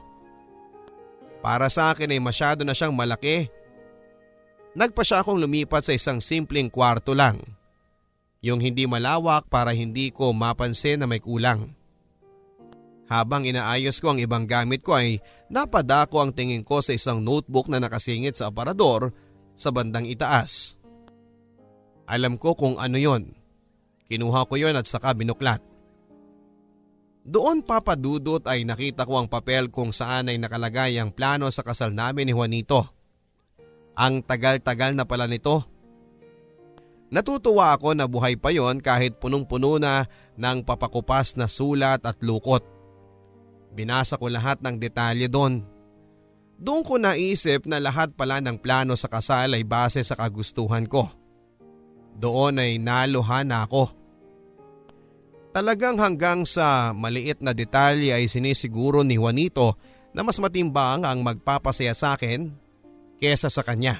Para sa akin ay masyado na siyang malaki. Nagpa siya akong lumipat sa isang simpleng kwarto lang. Yung hindi malawak para hindi ko mapansin na may kulang. Habang inaayos ko ang ibang gamit ko ay napadako ang tingin ko sa isang notebook na nakasingit sa aparador sa bandang itaas. Alam ko kung ano yon. Kinuha ko yon at saka binuklat. Doon papadudot ay nakita ko ang papel kung saan ay nakalagay ang plano sa kasal namin ni Juanito. Ang tagal-tagal na pala nito. Natutuwa ako na buhay pa yon kahit punong-puno na ng papakupas na sulat at lukot. Binasa ko lahat ng detalye doon. Doon ko naisip na lahat pala ng plano sa kasal ay base sa kagustuhan ko. Doon ay naluhan na ako. Talagang hanggang sa maliit na detalye ay sinisiguro ni Juanito na mas matimbang ang magpapasaya sa akin kesa sa kanya.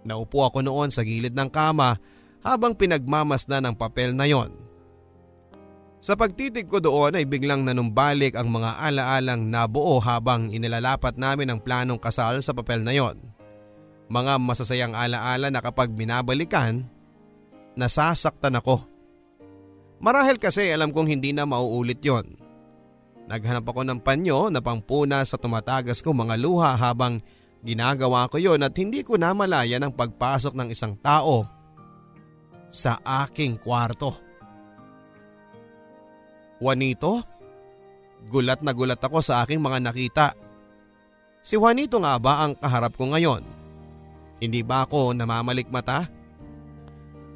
Naupo ako noon sa gilid ng kama habang pinagmamasdan ng papel na yon. Sa pagtitig ko doon ay biglang nanumbalik ang mga alaalang nabuo habang inilalapat namin ang planong kasal sa papel na yon. Mga masasayang alaala na kapag binabalikan, nasasaktan ako. Marahil kasi alam kong hindi na mauulit yon. Naghanap ako ng panyo na pangpuna sa tumatagas kong mga luha habang Ginagawa ko yon at hindi ko namalaya ng pagpasok ng isang tao sa aking kwarto. Juanito? Gulat na gulat ako sa aking mga nakita. Si Juanito nga ba ang kaharap ko ngayon? Hindi ba ako namamalik mata?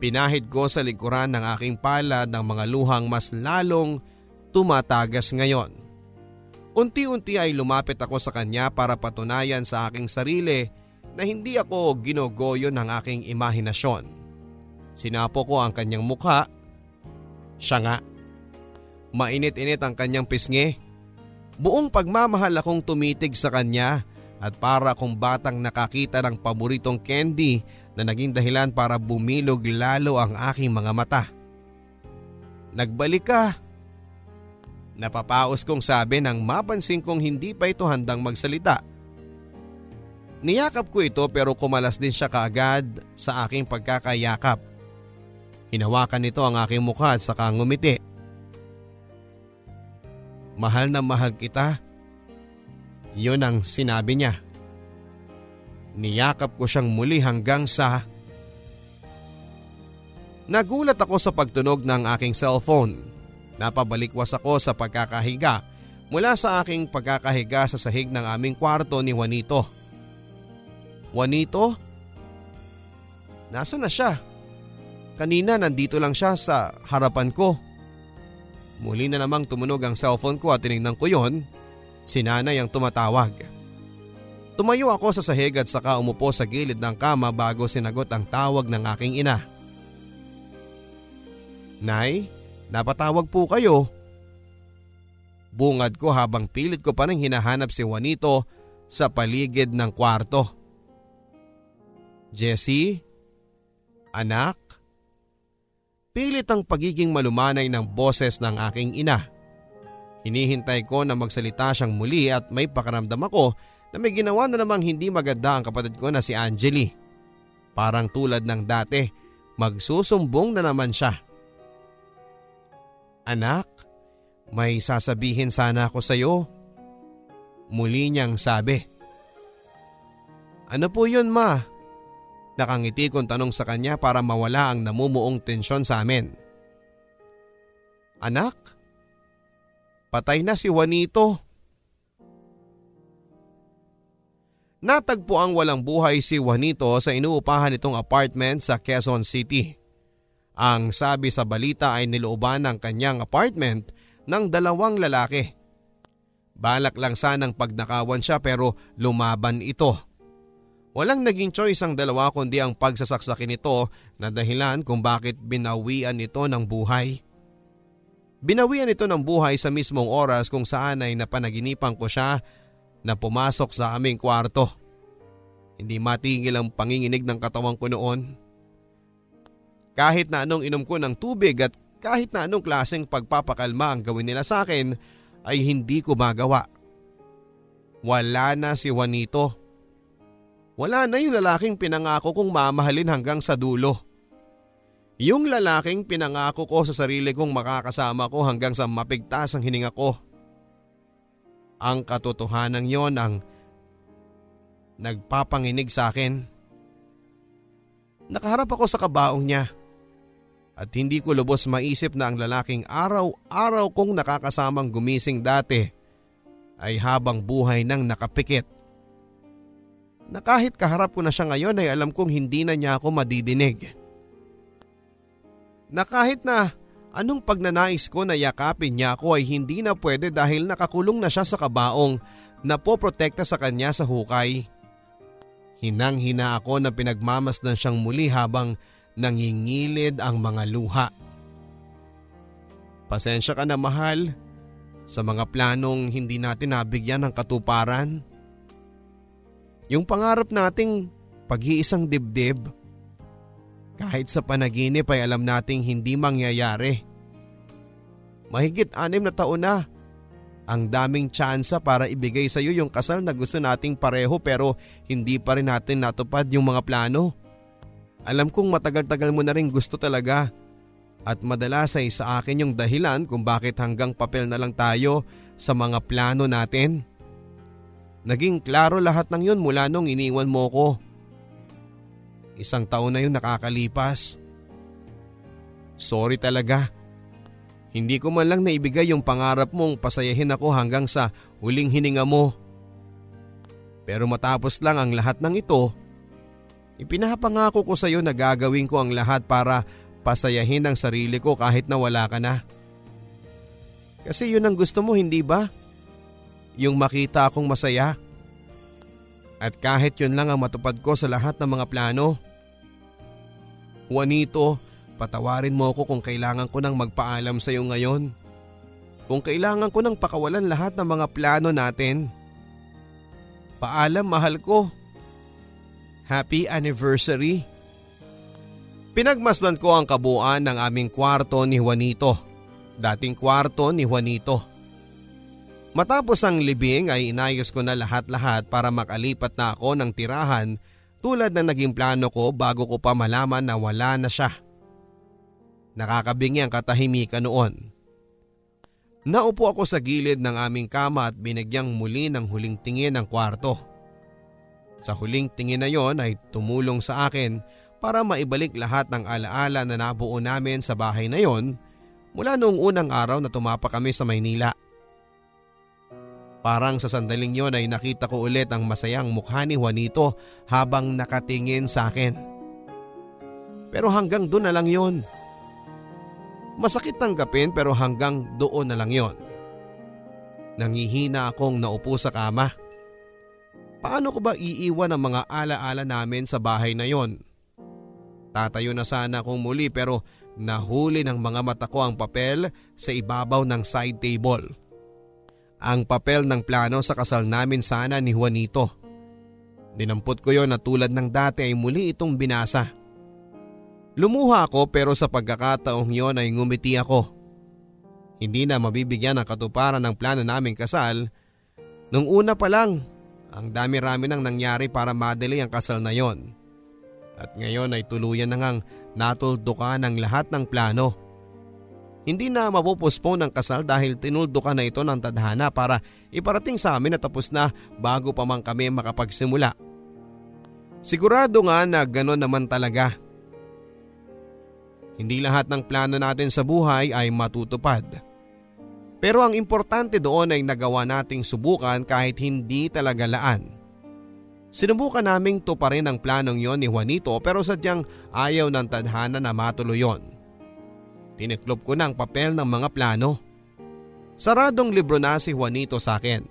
Pinahid ko sa likuran ng aking palad ng mga luhang mas lalong tumatagas ngayon. Unti-unti ay lumapit ako sa kanya para patunayan sa aking sarili na hindi ako ginogoyo ng aking imahinasyon. Sinapo ko ang kanyang mukha. Siya nga. Mainit-init ang kanyang pisngi. Buong pagmamahal akong tumitig sa kanya at para kung batang nakakita ng paboritong candy na naging dahilan para bumilog lalo ang aking mga mata. Nagbalik ka. Napapaos kong sabi nang mapansin kong hindi pa ito handang magsalita. Niyakap ko ito pero kumalas din siya kaagad sa aking pagkakayakap. Hinawakan nito ang aking mukha at saka ngumiti. Mahal na mahal kita. Yun ang sinabi niya. Niyakap ko siyang muli hanggang sa… Nagulat ako sa pagtunog ng aking cellphone. Napabalikwas ako sa pagkakahiga mula sa aking pagkakahiga sa sahig ng aming kwarto ni Juanito. Juanito? Nasa na siya? Kanina nandito lang siya sa harapan ko. Muli na namang tumunog ang cellphone ko at tinignan ko yon. Si nanay ang tumatawag. Tumayo ako sa sahig at saka umupo sa gilid ng kama bago sinagot ang tawag ng aking ina. Nay, napatawag po kayo. Bungad ko habang pilit ko pa nang hinahanap si Juanito sa paligid ng kwarto. Jessie? Anak? Pilit ang pagiging malumanay ng boses ng aking ina. Hinihintay ko na magsalita siyang muli at may pakaramdam ako na may ginawa na namang hindi maganda ang kapatid ko na si Angeli. Parang tulad ng dati, magsusumbong na naman siya. Anak, may sasabihin sana ako sa iyo. Muli niyang sabi. Ano po yun ma? Nakangiti kong tanong sa kanya para mawala ang namumuong tensyon sa amin. Anak, patay na si Juanito. Natagpo ang walang buhay si Juanito sa inuupahan nitong apartment sa Quezon City. Ang sabi sa balita ay nilooban ng kanyang apartment ng dalawang lalaki. Balak lang sanang pagnakawan siya pero lumaban ito. Walang naging choice ang dalawa kundi ang pagsasaksakin nito na dahilan kung bakit binawian ito ng buhay. Binawian ito ng buhay sa mismong oras kung saan ay napanaginipan ko siya na pumasok sa aming kwarto. Hindi matigil ang panginginig ng katawan ko noon. Kahit na anong inom ko ng tubig at kahit na anong klaseng pagpapakalma ang gawin nila sa akin ay hindi ko magawa. Wala na si Juanito. Wala na yung lalaking pinangako kong mamahalin hanggang sa dulo. Yung lalaking pinangako ko sa sarili kong makakasama ko hanggang sa mapigtas ang hininga ko. Ang katotohanan yon ang nagpapanginig sa akin. Nakaharap ako sa kabaong niya at hindi ko lubos maisip na ang lalaking araw-araw kong nakakasamang gumising dati ay habang buhay nang nakapikit. Na kahit kaharap ko na siya ngayon ay alam kong hindi na niya ako madidinig. Na kahit na Anong pagnanais ko na yakapin niya ako ay hindi na pwede dahil nakakulong na siya sa kabaong na poprotekta sa kanya sa hukay. Hinang-hina ako na pinagmamasdan siyang muli habang nangingilid ang mga luha. Pasensya ka na mahal sa mga planong hindi natin nabigyan ng katuparan. Yung pangarap nating pag-iisang dibdib, kahit sa panaginip ay alam nating hindi mangyayari. Mahigit anim na taon na. Ang daming tsansa para ibigay sa iyo yung kasal na gusto nating pareho pero hindi pa rin natin natupad yung mga plano. Alam kong matagal-tagal mo na rin gusto talaga at madalas ay sa akin yung dahilan kung bakit hanggang papel na lang tayo sa mga plano natin. Naging klaro lahat ng yun mula nung iniwan mo ko. Isang taon na yun nakakalipas. Sorry talaga. Hindi ko man lang naibigay yung pangarap mong pasayahin ako hanggang sa huling hininga mo. Pero matapos lang ang lahat ng ito, ipinapangako ko sa iyo na gagawin ko ang lahat para pasayahin ang sarili ko kahit na wala ka na. Kasi yun ang gusto mo hindi ba? Yung makita akong masaya. At kahit yun lang ang matupad ko sa lahat ng mga plano. Juanito, Patawarin mo ako kung kailangan ko nang magpaalam sa iyo ngayon. Kung kailangan ko nang pakawalan lahat ng mga plano natin. Paalam mahal ko. Happy anniversary. Pinagmasdan ko ang kabuuan ng aming kwarto ni Juanito. Dating kwarto ni Juanito. Matapos ang libing ay inayos ko na lahat-lahat para makalipat na ako ng tirahan tulad na naging plano ko bago ko pa malaman na wala na siya. Nakakabingi ang katahimikan noon. Naupo ako sa gilid ng aming kama at binagyang muli ng huling tingin ang kwarto. Sa huling tingin na yon ay tumulong sa akin para maibalik lahat ng alaala na nabuo namin sa bahay na yon mula noong unang araw na tumapa kami sa Maynila. Parang sa sandaling yon ay nakita ko ulit ang masayang mukha ni Juanito habang nakatingin sa akin. Pero hanggang doon na lang yon. Masakit tanggapin pero hanggang doon na lang yon. Nangihina akong naupo sa kama. Paano ko ba iiwan ang mga alaala namin sa bahay na yon? Tatayo na sana akong muli pero nahuli ng mga mata ko ang papel sa ibabaw ng side table. Ang papel ng plano sa kasal namin sana ni Juanito. Dinampot ko yon na tulad ng dati ay muli itong binasa. Lumuha ako pero sa pagkakataong yon ay ngumiti ako. Hindi na mabibigyan ng katuparan ng plano naming kasal. Nung una pa lang, ang dami-rami nang nangyari para madali ang kasal na yon. At ngayon ay tuluyan na ngang natuldukan ang lahat ng plano. Hindi na mapupospone ang kasal dahil tinuldukan na ito ng tadhana para iparating sa amin na tapos na bago pa man kami makapagsimula. Sigurado nga na gano'n naman talaga. Hindi lahat ng plano natin sa buhay ay matutupad. Pero ang importante doon ay nagawa nating subukan kahit hindi talaga laan. Sinubukan naming tuparin ang planong yon ni Juanito pero sadyang ayaw ng tadhana na matuloy yon. Tiniklob ko ng papel ng mga plano. Saradong libro na si Juanito sa akin.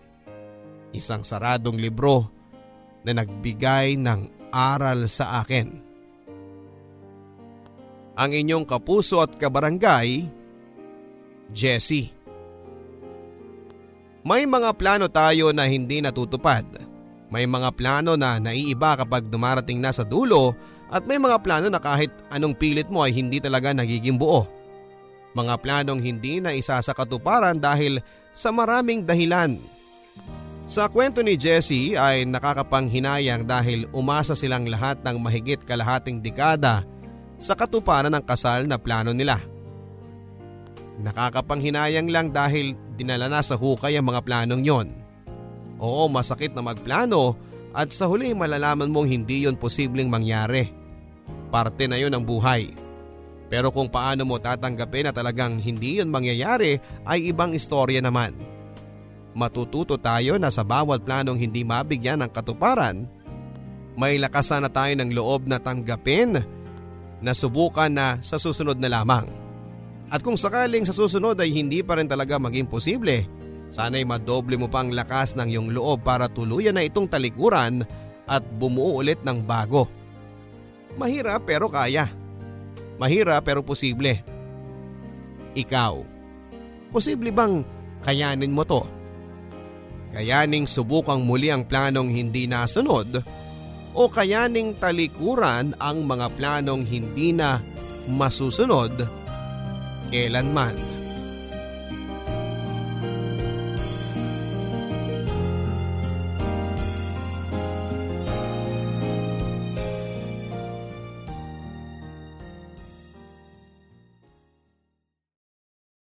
Isang saradong libro na nagbigay ng aral sa akin ang inyong kapuso at kabarangay, Jessie. May mga plano tayo na hindi natutupad. May mga plano na naiiba kapag dumarating na sa dulo at may mga plano na kahit anong pilit mo ay hindi talaga nagiging buo. Mga planong hindi na isa sa katuparan dahil sa maraming dahilan. Sa kwento ni Jessie ay nakakapanghinayang dahil umasa silang lahat ng mahigit kalahating dekada sa katuparan ng kasal na plano nila. Nakakapanghinayang lang dahil dinala na sa hukay ang mga planong yon. Oo masakit na magplano at sa huli malalaman mong hindi yon posibleng mangyari. Parte na yon ng buhay. Pero kung paano mo tatanggapin na talagang hindi yon mangyayari ay ibang istorya naman. Matututo tayo na sa bawat planong hindi mabigyan ng katuparan, may lakasan na tayo ng loob na tanggapin na subukan na sa susunod na lamang. At kung sakaling sa susunod ay hindi pa rin talaga maging posible, sana'y madoble mo pang lakas ng iyong loob para tuluyan na itong talikuran at bumuo ulit ng bago. Mahirap pero kaya. Mahirap pero posible. Ikaw, posible bang kayanin mo to? Kayaning subukang muli ang planong hindi nasunod o kayaning talikuran ang mga planong hindi na masusunod kailanman.